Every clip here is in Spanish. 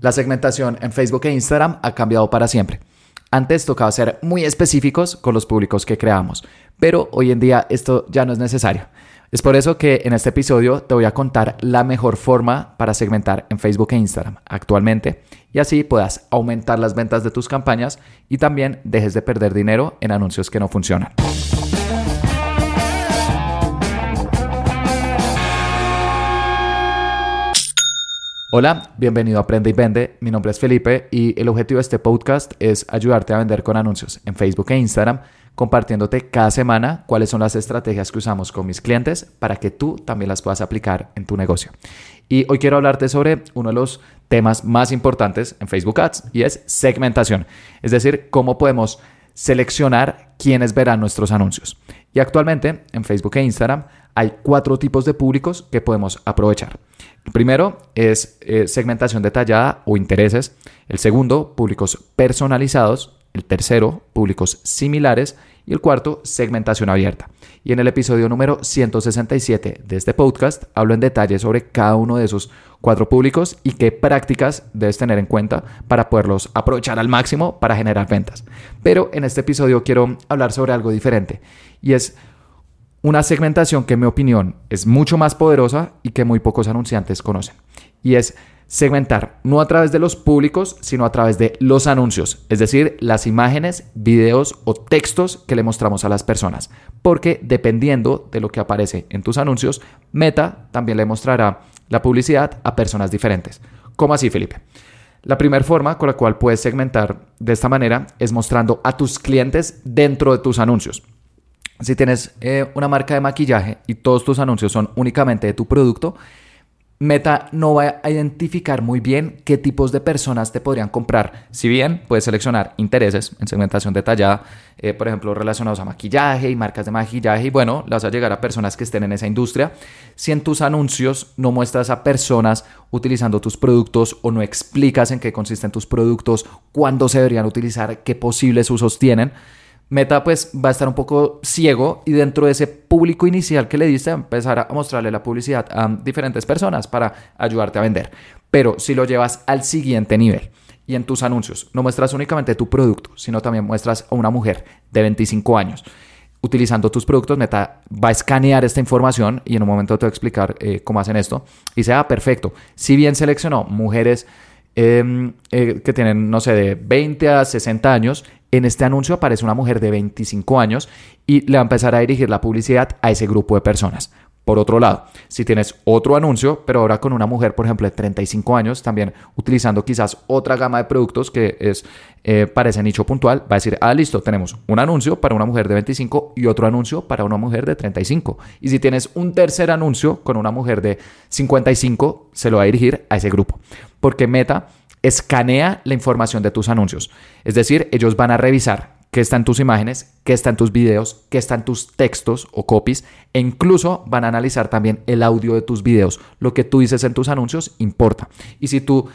La segmentación en Facebook e Instagram ha cambiado para siempre. Antes tocaba ser muy específicos con los públicos que creamos, pero hoy en día esto ya no es necesario. Es por eso que en este episodio te voy a contar la mejor forma para segmentar en Facebook e Instagram actualmente y así puedas aumentar las ventas de tus campañas y también dejes de perder dinero en anuncios que no funcionan. Hola, bienvenido a Aprende y Vende. Mi nombre es Felipe y el objetivo de este podcast es ayudarte a vender con anuncios en Facebook e Instagram, compartiéndote cada semana cuáles son las estrategias que usamos con mis clientes para que tú también las puedas aplicar en tu negocio. Y hoy quiero hablarte sobre uno de los temas más importantes en Facebook Ads y es segmentación, es decir, cómo podemos seleccionar quiénes verán nuestros anuncios. Y actualmente en Facebook e Instagram hay cuatro tipos de públicos que podemos aprovechar. El primero es eh, segmentación detallada o intereses. El segundo, públicos personalizados. El tercero, públicos similares. Y el cuarto, segmentación abierta. Y en el episodio número 167 de este podcast hablo en detalle sobre cada uno de esos cuatro públicos y qué prácticas debes tener en cuenta para poderlos aprovechar al máximo para generar ventas. Pero en este episodio quiero hablar sobre algo diferente y es una segmentación que en mi opinión es mucho más poderosa y que muy pocos anunciantes conocen. Y es segmentar no a través de los públicos, sino a través de los anuncios, es decir, las imágenes, videos o textos que le mostramos a las personas. Porque dependiendo de lo que aparece en tus anuncios, Meta también le mostrará la publicidad a personas diferentes. ¿Cómo así, Felipe? La primera forma con la cual puedes segmentar de esta manera es mostrando a tus clientes dentro de tus anuncios. Si tienes eh, una marca de maquillaje y todos tus anuncios son únicamente de tu producto, Meta no va a identificar muy bien qué tipos de personas te podrían comprar. Si bien puedes seleccionar intereses en segmentación detallada, eh, por ejemplo, relacionados a maquillaje y marcas de maquillaje, y bueno, las vas a llegar a personas que estén en esa industria. Si en tus anuncios no muestras a personas utilizando tus productos o no explicas en qué consisten tus productos, cuándo se deberían utilizar, qué posibles usos tienen, Meta pues va a estar un poco ciego y dentro de ese público inicial que le diste empezar a mostrarle la publicidad a diferentes personas para ayudarte a vender. Pero si lo llevas al siguiente nivel y en tus anuncios no muestras únicamente tu producto, sino también muestras a una mujer de 25 años utilizando tus productos, Meta va a escanear esta información y en un momento te voy a explicar eh, cómo hacen esto. Y sea perfecto. Si bien seleccionó mujeres em, eh, que tienen, no sé, de 20 a 60 años, en este anuncio aparece una mujer de 25 años y le va a empezar a dirigir la publicidad a ese grupo de personas. Por otro lado, si tienes otro anuncio, pero ahora con una mujer, por ejemplo, de 35 años, también utilizando quizás otra gama de productos que es eh, para ese nicho puntual, va a decir, ah, listo, tenemos un anuncio para una mujer de 25 y otro anuncio para una mujer de 35. Y si tienes un tercer anuncio con una mujer de 55, se lo va a dirigir a ese grupo. Porque Meta escanea la información de tus anuncios. Es decir, ellos van a revisar qué está en tus imágenes, qué está en tus videos, qué está en tus textos o copies e incluso van a analizar también el audio de tus videos. Lo que tú dices en tus anuncios importa. Y si tú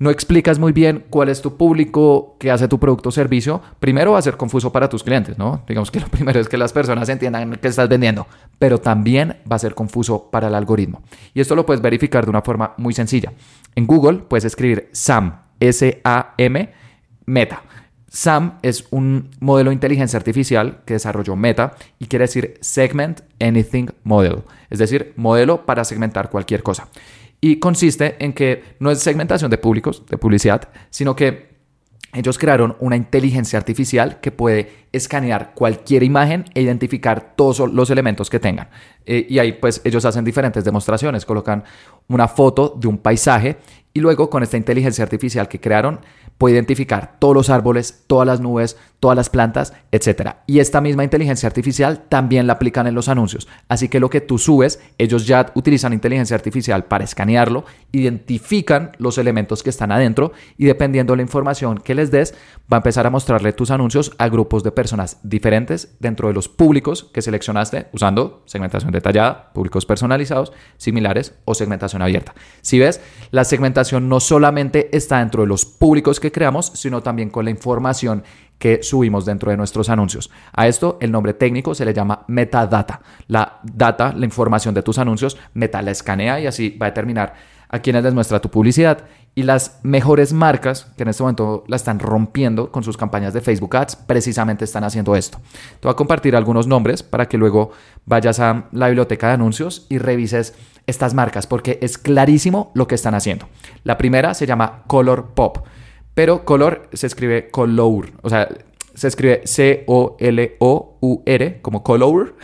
no explicas muy bien cuál es tu público, qué hace tu producto o servicio, primero va a ser confuso para tus clientes, ¿no? Digamos que lo primero es que las personas entiendan qué estás vendiendo, pero también va a ser confuso para el algoritmo. Y esto lo puedes verificar de una forma muy sencilla. En Google puedes escribir SAM, S-A-M, Meta. SAM es un modelo de inteligencia artificial que desarrolló Meta y quiere decir Segment Anything Model, es decir, modelo para segmentar cualquier cosa. Y consiste en que no es segmentación de públicos, de publicidad, sino que ellos crearon una inteligencia artificial que puede escanear cualquier imagen e identificar todos los elementos que tengan. Eh, y ahí pues ellos hacen diferentes demostraciones, colocan una foto de un paisaje y luego con esta inteligencia artificial que crearon puede identificar todos los árboles, todas las nubes, todas las plantas, etc. Y esta misma inteligencia artificial también la aplican en los anuncios. Así que lo que tú subes, ellos ya utilizan inteligencia artificial para escanearlo, identifican los elementos que están adentro y dependiendo de la información que les des, va a empezar a mostrarle tus anuncios a grupos de personas diferentes dentro de los públicos que seleccionaste usando segmentación detallada, públicos personalizados, similares o segmentación abierta. Si ves, la segmentación no solamente está dentro de los públicos que creamos, sino también con la información que subimos dentro de nuestros anuncios. A esto el nombre técnico se le llama metadata. La data, la información de tus anuncios, Meta la escanea y así va a determinar a quienes les muestra tu publicidad Y las mejores marcas que en este momento la están rompiendo con sus campañas de Facebook Ads precisamente están haciendo esto. Te voy a compartir algunos nombres para que luego vayas a la biblioteca de anuncios y revises estas marcas porque es clarísimo lo que están haciendo. La primera se llama Color Pop, pero Color se escribe Color, o sea, se escribe C-O-L-O-U-R como Color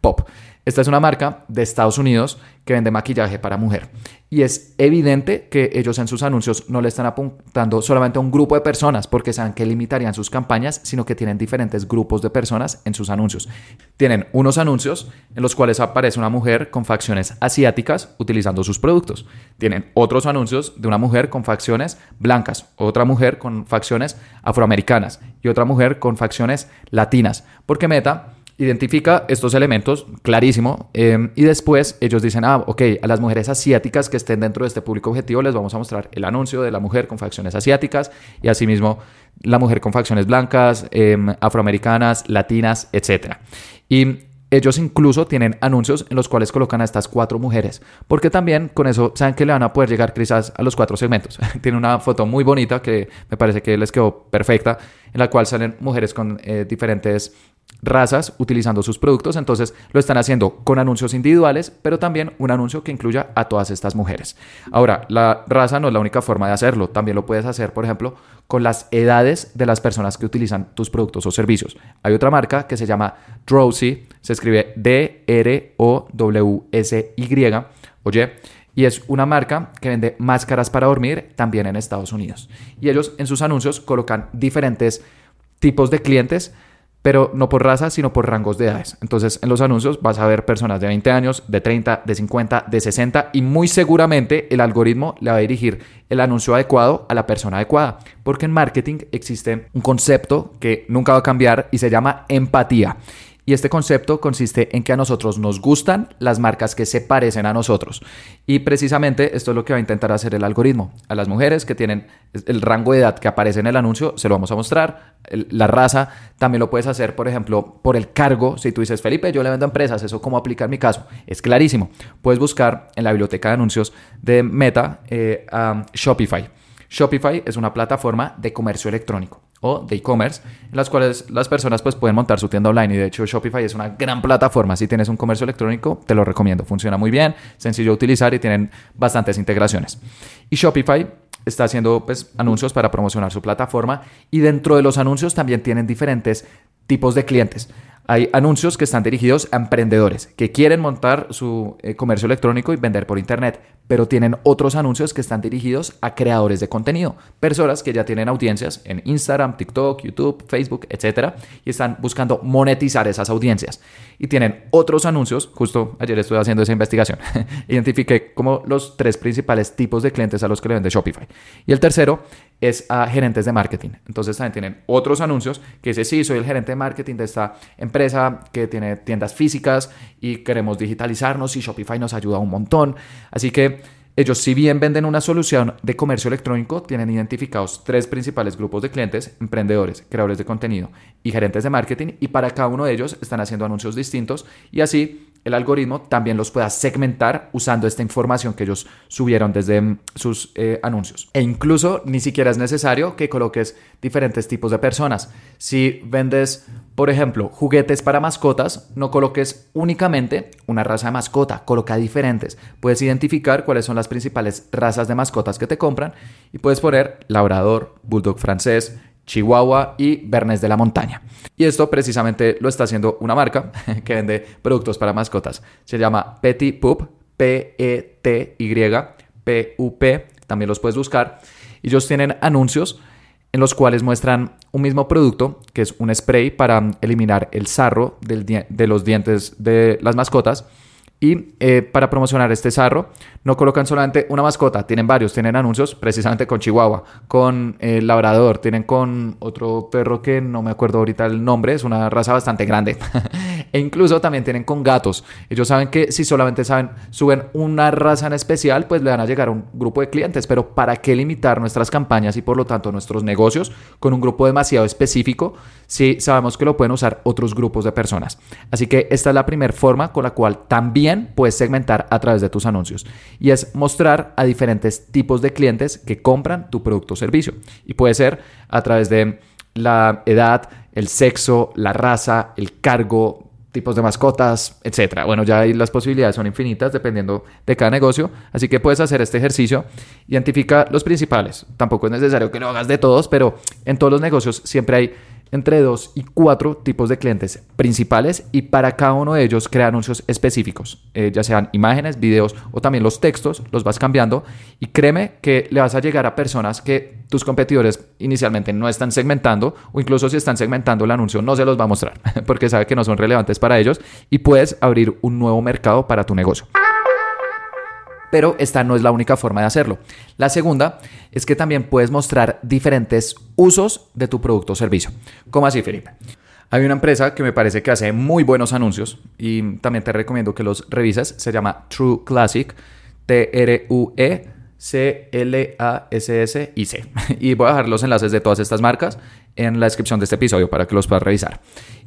Pop. Esta es una marca de Estados Unidos que vende maquillaje para mujer. Y es evidente que ellos en sus anuncios no le están apuntando solamente a un grupo de personas porque saben que limitarían sus campañas, sino que tienen diferentes grupos de personas en sus anuncios. Tienen unos anuncios en los cuales aparece una mujer con facciones asiáticas utilizando sus productos. Tienen otros anuncios de una mujer con facciones blancas, otra mujer con facciones afroamericanas y otra mujer con facciones latinas. Porque Meta identifica estos elementos clarísimo em, y después ellos dicen, ah, ok, a las mujeres asiáticas que estén dentro de este público objetivo les vamos a mostrar el anuncio de la mujer con facciones asiáticas y asimismo la mujer con facciones blancas, em, afroamericanas, latinas, etc. Y ellos incluso tienen anuncios en los cuales colocan a estas cuatro mujeres, porque también con eso saben que le van a poder llegar quizás a los cuatro segmentos. Tiene una foto muy bonita que me parece que les quedó perfecta, en la cual salen mujeres con eh, diferentes razas utilizando sus productos, entonces lo están haciendo con anuncios individuales, pero también un anuncio que incluya a todas estas mujeres. Ahora, la raza no es la única forma de hacerlo, también lo puedes hacer, por ejemplo, con las edades de las personas que utilizan tus productos o servicios. Hay otra marca que se llama Drowsy, se escribe D-R-O-W-S-Y, oye, y es una marca que vende máscaras para dormir también en Estados Unidos. Y ellos en sus anuncios colocan diferentes tipos de clientes pero no por raza, sino por rangos de edades. Entonces, en los anuncios vas a ver personas de 20 años, de 30, de 50, de 60 y muy seguramente el algoritmo le va a dirigir el anuncio adecuado a la persona adecuada, porque en marketing existe un concepto que nunca va a cambiar y se llama empatía. Y este concepto consiste en que a nosotros nos gustan las marcas que se parecen a nosotros. Y precisamente esto es lo que va a intentar hacer el algoritmo. A las mujeres que tienen el rango de edad que aparece en el anuncio, se lo vamos a mostrar. La raza también lo puedes hacer, por ejemplo, por el cargo. Si tú dices, Felipe, yo le vendo a empresas, ¿eso cómo aplica en mi caso? Es clarísimo. Puedes buscar en la biblioteca de anuncios de Meta eh, Shopify. Shopify es una plataforma de comercio electrónico o de e-commerce, en las cuales las personas pues pueden montar su tienda online y de hecho Shopify es una gran plataforma. Si tienes un comercio electrónico, te lo recomiendo. Funciona muy bien, sencillo de utilizar y tienen bastantes integraciones. Y Shopify está haciendo pues anuncios para promocionar su plataforma y dentro de los anuncios también tienen diferentes tipos de clientes. Hay anuncios que están dirigidos a emprendedores que quieren montar su eh, comercio electrónico y vender por internet, pero tienen otros anuncios que están dirigidos a creadores de contenido, personas que ya tienen audiencias en Instagram, TikTok, YouTube, Facebook, etcétera, y están buscando monetizar esas audiencias. Y tienen otros anuncios, justo ayer estuve haciendo esa investigación, identifiqué como los tres principales tipos de clientes a los que le vende Shopify. Y el tercero es a gerentes de marketing. Entonces también tienen otros anuncios que dice, sí, soy el gerente de marketing de esta empresa que tiene tiendas físicas y queremos digitalizarnos y Shopify nos ayuda un montón. Así que ellos, si bien venden una solución de comercio electrónico, tienen identificados tres principales grupos de clientes, emprendedores, creadores de contenido y gerentes de marketing, y para cada uno de ellos están haciendo anuncios distintos y así el algoritmo también los pueda segmentar usando esta información que ellos subieron desde mm, sus eh, anuncios. E incluso ni siquiera es necesario que coloques diferentes tipos de personas. Si vendes, por ejemplo, juguetes para mascotas, no coloques únicamente una raza de mascota, coloca diferentes. Puedes identificar cuáles son las principales razas de mascotas que te compran y puedes poner labrador, bulldog francés, Chihuahua y Bernés de la Montaña. Y esto precisamente lo está haciendo una marca que vende productos para mascotas. Se llama Petit Pup, P-E-T-Y, P-U-P, también los puedes buscar. Ellos tienen anuncios en los cuales muestran un mismo producto, que es un spray para eliminar el sarro de los dientes de las mascotas y eh, para promocionar este sarro, no colocan solamente una mascota, tienen varios, tienen anuncios precisamente con Chihuahua, con el Labrador, tienen con otro perro que no me acuerdo ahorita el nombre, es una raza bastante grande. e incluso también tienen con gatos. Ellos saben que si solamente saben, suben una raza en especial, pues le van a llegar a un grupo de clientes. Pero ¿para qué limitar nuestras campañas y por lo tanto nuestros negocios con un grupo demasiado específico si sabemos que lo pueden usar otros grupos de personas? Así que esta es la primera forma con la cual también puedes segmentar a través de tus anuncios y es mostrar a diferentes tipos de clientes que compran tu producto o servicio. Y puede ser a través de la edad, el sexo, la raza, el cargo, tipos de mascotas, etcétera. Bueno, ya las posibilidades son infinitas dependiendo de cada negocio, así que puedes hacer este ejercicio. Identifica los principales. Tampoco es necesario que lo hagas de todos, pero en todos los negocios siempre hay entre dos y cuatro tipos de clientes principales y para cada uno de ellos crea anuncios específicos, eh, ya sean imágenes, videos o también los textos, los vas cambiando y créeme que le vas a llegar a personas que tus competidores inicialmente no están segmentando o incluso si están segmentando el anuncio no se los va a mostrar porque sabe que no son relevantes para ellos y puedes abrir un nuevo mercado para tu negocio. Pero esta no es la única forma de hacerlo. La segunda es que también puedes mostrar diferentes usos de tu producto o servicio. ¿Cómo así, Felipe? Hay una empresa que me parece que hace muy buenos anuncios y también te recomiendo que los revises. Se llama True Classic, T-R-U-E. C-L-A-S-S-I-C. Y voy a dejar los enlaces de todas estas marcas en la descripción de este episodio para que los puedas revisar.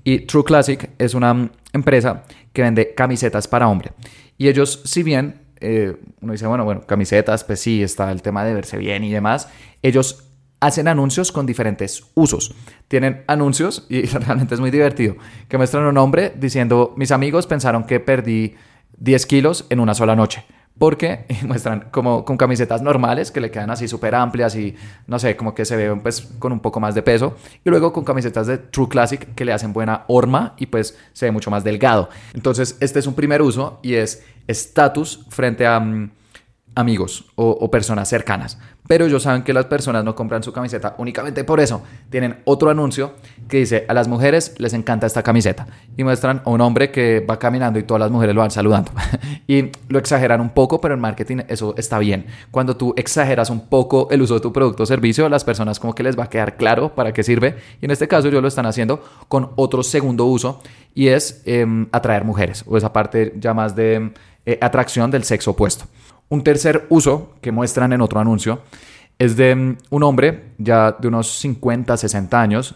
Y True Classic es una empresa que vende camisetas para hombre. Y ellos, si bien eh, uno dice, bueno, bueno, camisetas, pues sí, está el tema de verse bien y demás. Ellos hacen anuncios con diferentes usos. Tienen anuncios, y realmente es muy divertido, que muestran un hombre diciendo, mis amigos pensaron que perdí 10 kilos en una sola noche porque muestran como con camisetas normales que le quedan así súper amplias y no sé, como que se ven pues con un poco más de peso y luego con camisetas de True Classic que le hacen buena horma y pues se ve mucho más delgado. Entonces este es un primer uso y es estatus frente a mm, amigos o personas cercanas pero ellos saben que las personas no compran su camiseta únicamente por eso. Tienen otro anuncio que dice, a las mujeres les encanta esta camiseta. Y muestran a un hombre que va caminando y todas las mujeres lo van saludando. y lo exageran un poco, pero en marketing eso está bien. Cuando tú exageras un poco el uso de tu producto o servicio, a las personas como que les va a quedar claro para qué sirve. Y en este caso ellos lo están haciendo con otro segundo uso y es em, atraer mujeres o esa parte ya más de eh, atracción del sexo opuesto. Un tercer uso que muestran en otro anuncio es de mm, un hombre ya de unos 50, 60 años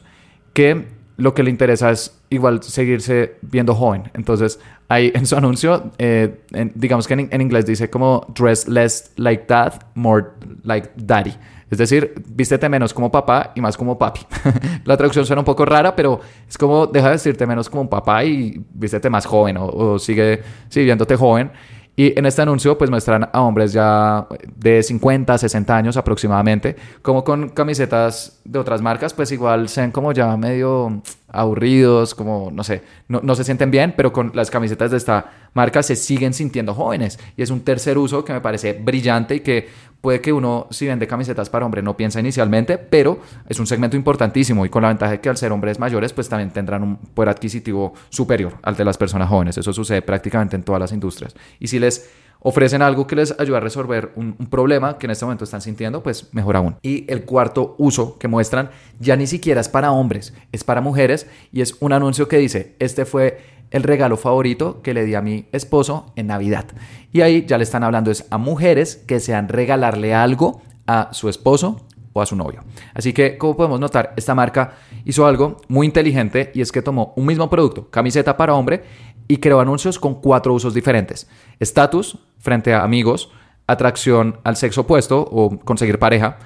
que lo que le interesa es igual seguirse viendo joven. Entonces, ahí en su anuncio, eh, digamos que en, inglés dice como dress less like dad, more like daddy. Es decir, vístete menos como papá y más como papi. la traducción suena un poco rara, pero es como deja de vestirte menos como un papá y vístete más joven o, o sigue sí, viéndote joven. Y en este anuncio pues muestran a hombres ya de 50, 60 años aproximadamente, como con camisetas de otras marcas, pues igual se como ya medio aburridos, como no sé, no, no, se sienten bien, pero con las camisetas de esta marca se siguen sintiendo jóvenes. Y es un tercer uso que me parece brillante y que puede que uno, si vende camisetas para hombre, no piensa inicialmente, pero es un segmento importantísimo y con la ventaja de que al ser hombres mayores, pues también tendrán un poder adquisitivo superior al de las personas jóvenes. Eso sucede prácticamente en todas las industrias. Y si les ofrecen algo que les ayuda a resolver un, problema que en este momento están sintiendo, pues mejor aún. Y el cuarto uso que muestran ya ni siquiera es para hombres, es para mujeres y es un anuncio que dice, este fue el regalo favorito que le di a mi esposo en Navidad. Y ahí ya le están hablando es a mujeres que sean regalarle algo a su esposo o a su novio. Así que, como podemos notar, esta marca hizo algo muy inteligente y es que tomó un mismo producto, camiseta para hombre, y creó anuncios con cuatro usos diferentes. Estatus frente a amigos, atracción al sexo opuesto o conseguir pareja,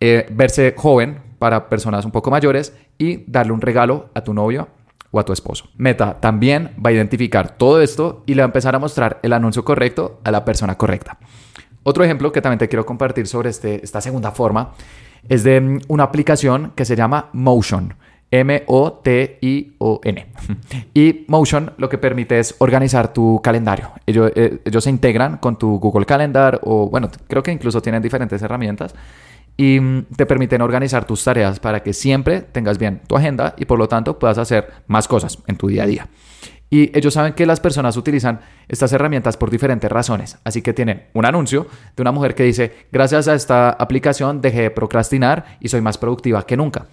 eh, verse joven para personas un poco mayores y darle un regalo a tu novio o a tu esposo. Meta también va a identificar todo esto y le va a empezar a mostrar el anuncio correcto a la persona correcta. Otro ejemplo que también te quiero compartir sobre este, esta segunda forma es de mm, una aplicación que se llama Motion. M-O-T-I-O-N. Y Motion lo que permite es organizar tu calendario. Ellos, eh, ellos se integran con tu Google Calendar o, bueno, creo que incluso tienen diferentes herramientas y mm, te permiten organizar tus tareas para que siempre tengas bien tu agenda y por lo tanto puedas hacer más cosas en tu día a día. Y ellos saben que las personas utilizan estas herramientas por diferentes razones. Así que tienen un anuncio de una mujer que dice, gracias a esta aplicación dejé de procrastinar y soy más productiva que nunca.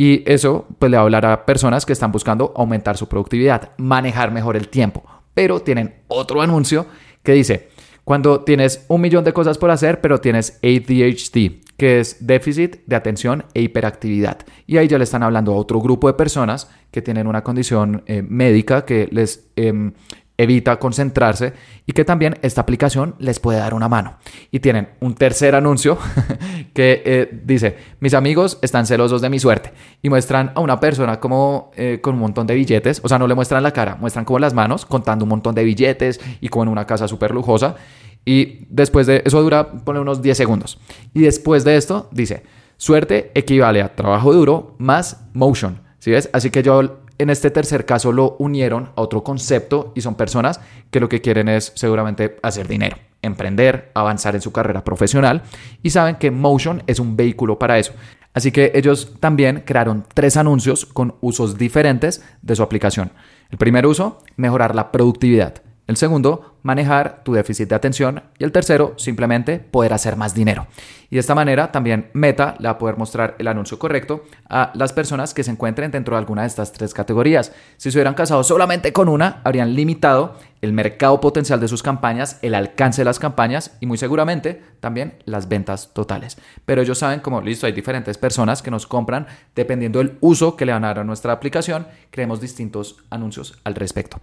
Y eso pues le va a hablar a personas que están buscando aumentar su productividad, manejar mejor el tiempo. Pero tienen otro anuncio que dice, cuando tienes un millón de cosas por hacer, pero tienes ADHD, que es déficit de atención e hiperactividad. Y ahí ya le están hablando a otro grupo de personas que tienen una condición eh, médica que les em, evita concentrarse y que también esta aplicación les puede dar una mano. Y tienen un tercer anuncio que eh, dice, mis amigos están celosos de mi suerte y muestran a una persona como eh, con un montón de billetes, o sea, no le muestran la cara, muestran como las manos contando un montón de billetes y como en una casa súper lujosa. Y después de eso dura, pone unos 10 segundos. Y después de esto dice, suerte equivale a trabajo duro más motion. ¿Sí ves? Así que yo en este tercer caso lo unieron a otro concepto y son personas que lo que quieren es seguramente hacer dinero, emprender, avanzar en su carrera profesional y saben que Motion es un vehículo para eso. Así que ellos también crearon tres anuncios con usos diferentes de su aplicación. El primer uso, mejorar la productividad. El segundo, manejar tu déficit de atención. Y el tercero, simplemente poder hacer más dinero. Y de esta manera también Meta le va a poder mostrar el anuncio correcto a las personas que se encuentren dentro de alguna de estas tres categorías. Si se hubieran casado solamente con una, habrían limitado el mercado potencial de sus campañas, el alcance de las campañas y muy seguramente también las ventas totales. Pero ellos saben como, listo, hay diferentes personas que nos compran dependiendo del uso que le van a dar a nuestra aplicación, creemos distintos anuncios al respecto.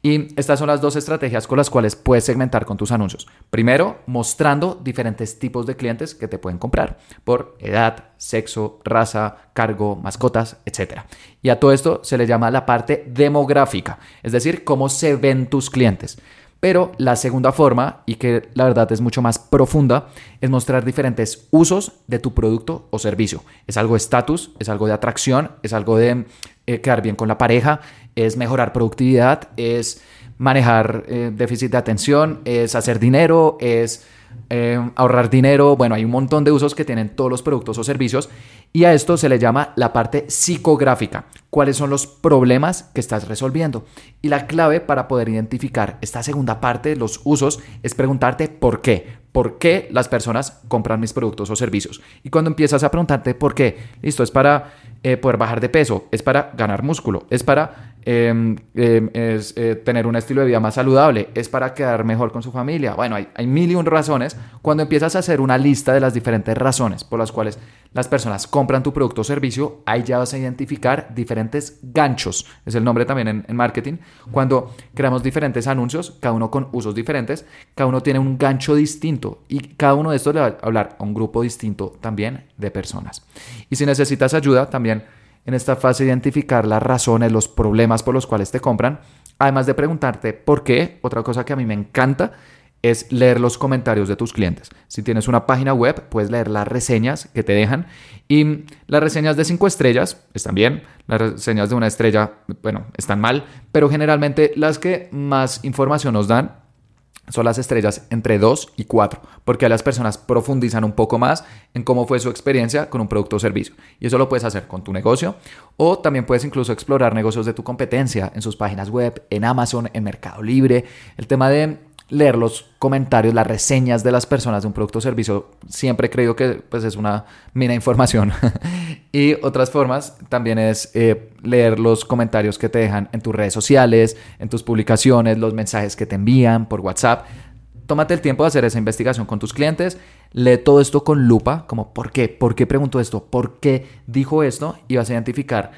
Y estas son las dos estrategias con las cuales puedes segmentar con tus anuncios. Primero, mostrando diferentes tipos de clientes que te pueden comprar por edad, sexo, raza, cargo, mascotas, etc. Y a todo esto se le llama la parte demográfica, es decir, cómo se ven tus clientes. Pero la segunda forma, y que la verdad es mucho más profunda, es mostrar diferentes usos de tu producto o servicio. Es algo de estatus, es algo de atracción, es algo de eh, quedar bien con la pareja, es mejorar productividad, es manejar eh, déficit de atención, es hacer dinero, es eh, ahorrar dinero. Bueno, hay un montón de usos que tienen todos los productos o servicios y a esto se le llama la parte psicográfica. ¿Cuáles son los problemas que estás resolviendo? Y la clave para poder identificar esta segunda parte, los usos, es preguntarte por qué. ¿Por qué las personas compran mis productos o servicios? Y cuando empiezas a preguntarte por qué, listo, es para eh, poder bajar de peso, es para ganar músculo, es para Em, em, es eh, tener un estilo de vida más saludable, es para quedar mejor con su familia. Bueno, hay, hay mil y un razones. Cuando empiezas a hacer una lista de las diferentes razones por las cuales las personas compran tu producto o servicio, ahí ya vas a identificar diferentes ganchos, es el nombre también en, en marketing. Cuando creamos diferentes anuncios, cada uno con usos diferentes, cada uno tiene un gancho distinto y cada uno de estos le va a hablar a un grupo distinto también de personas. Y si necesitas ayuda, también en esta fase identificar las razones, los problemas por los cuales te compran, además de preguntarte por qué, otra cosa que a mí me encanta es leer los comentarios de tus clientes. Si tienes una página web, puedes leer las reseñas que te dejan y las reseñas de cinco estrellas están bien, las reseñas de una estrella, bueno, están mal, pero generalmente las que más información nos dan son las estrellas entre 2 y 4, porque las personas profundizan un poco más en cómo fue su experiencia con un producto o servicio. Y eso lo puedes hacer con tu negocio o también puedes incluso explorar negocios de tu competencia en sus páginas web, en Amazon, en Mercado Libre. El tema de leer los comentarios, las reseñas de las personas de un producto o servicio, siempre he creído que pues, es una mina de información. y otras formas también es eh, leer los comentarios que te dejan en tus redes sociales, en tus publicaciones, los mensajes que te envían por WhatsApp. Tómate el tiempo de hacer esa investigación con tus clientes, lee todo esto con lupa, como ¿por qué? ¿Por qué preguntó esto? ¿Por qué dijo esto? Y vas a identificar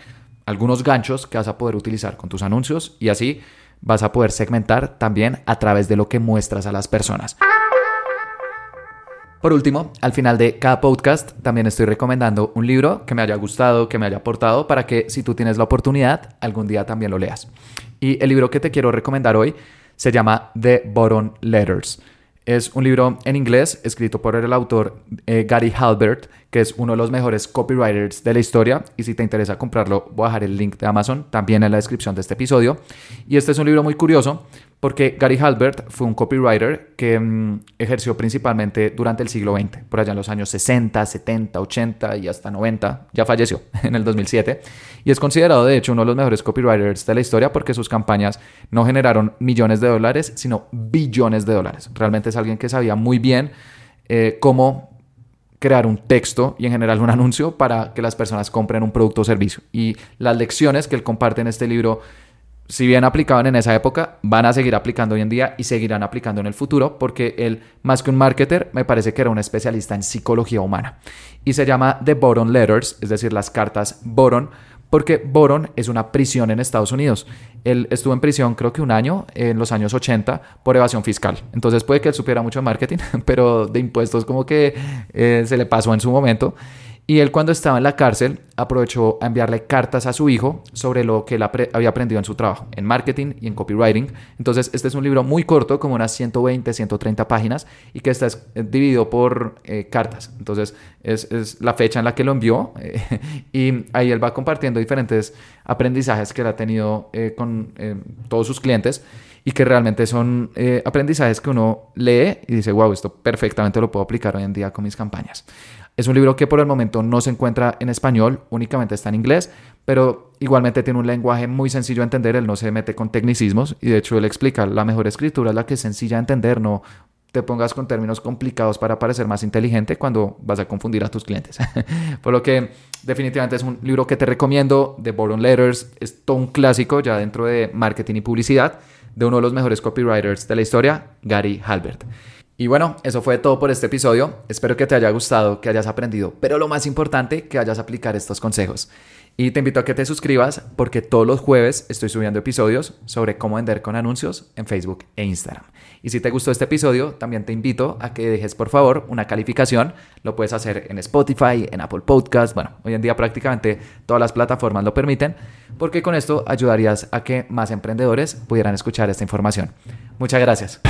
algunos ganchos que vas a poder utilizar con tus anuncios y así vas a poder segmentar también a través de lo que muestras a las personas. Por último, al final de cada podcast también estoy recomendando un libro que me haya gustado, que me haya aportado, para que si tú tienes la oportunidad, algún día también lo leas. Y el libro que te quiero recomendar hoy se llama The Bottom Letters. Es un libro en inglés escrito por el autor eh, Gary Halbert, que es uno de los mejores copywriters de la historia. Y si te interesa comprarlo, voy a dejar el link de Amazon también en la descripción de este episodio. Y este es un libro muy curioso porque Gary Halbert fue un copywriter que mm, ejerció principalmente durante el siglo XX, por allá en los años 60, 70, 80 y hasta 90. Ya falleció en el 2007. Y es considerado, de hecho, uno de los mejores copywriters de la historia porque sus campañas no generaron millones de dólares, sino billones de dólares. Realmente es alguien que sabía muy bien eh, cómo crear un texto y en general un anuncio para que las personas compren un producto o servicio. Y las lecciones que él comparte en este libro, si bien aplicaban en esa época, van a seguir aplicando hoy en día y seguirán aplicando en el futuro porque él, más que un marketer, me parece que era un especialista en psicología humana. Y se llama The Boron Letters, es decir, las cartas Boron porque Boron es una prisión en Estados Unidos. Él estuvo en prisión creo que un año, en los años 80, por evasión fiscal. Entonces puede que él supiera mucho de marketing, pero de impuestos como que eh, se le pasó en su momento. Y él cuando estaba en la cárcel aprovechó a enviarle cartas a su hijo sobre lo que él había aprendido en su trabajo, en marketing y en copywriting. Entonces este es un libro muy corto, como unas 120, 130 páginas, y que está eh, dividido por eh, cartas. Entonces es, la fecha en la que lo envió eh, y ahí él va compartiendo diferentes aprendizajes que él ha tenido con todos sus clientes y que realmente son aprendizajes que uno lee y dice, wow, esto perfectamente lo puedo aplicar hoy en día con mis campañas. Es un libro que por el momento no se encuentra en español, únicamente está en inglés, pero igualmente tiene un lenguaje muy sencillo de entender, él no se mete con tecnicismos y de hecho él explica, la mejor escritura es la que es sencilla de entender, no te pongas con términos complicados para parecer más inteligente cuando vas a confundir a tus clientes. por lo que definitivamente es un libro que te recomiendo, The Boron Letters, es todo un clásico ya dentro de marketing y publicidad de uno de los mejores copywriters de la historia, Gary Halbert. Y bueno, eso fue todo por este episodio. Espero que te haya gustado, que hayas aprendido, pero lo más importante, que vayas a aplicar estos consejos. Y te invito a que te suscribas porque todos los jueves estoy subiendo episodios sobre cómo vender con anuncios en Facebook e Instagram. Y si te gustó este episodio, también te invito a que dejes por favor una calificación. Lo puedes hacer en Spotify, en Apple Podcast. Bueno, hoy en día prácticamente todas las plataformas lo permiten porque con esto ayudarías a que más emprendedores pudieran escuchar esta información. Muchas gracias.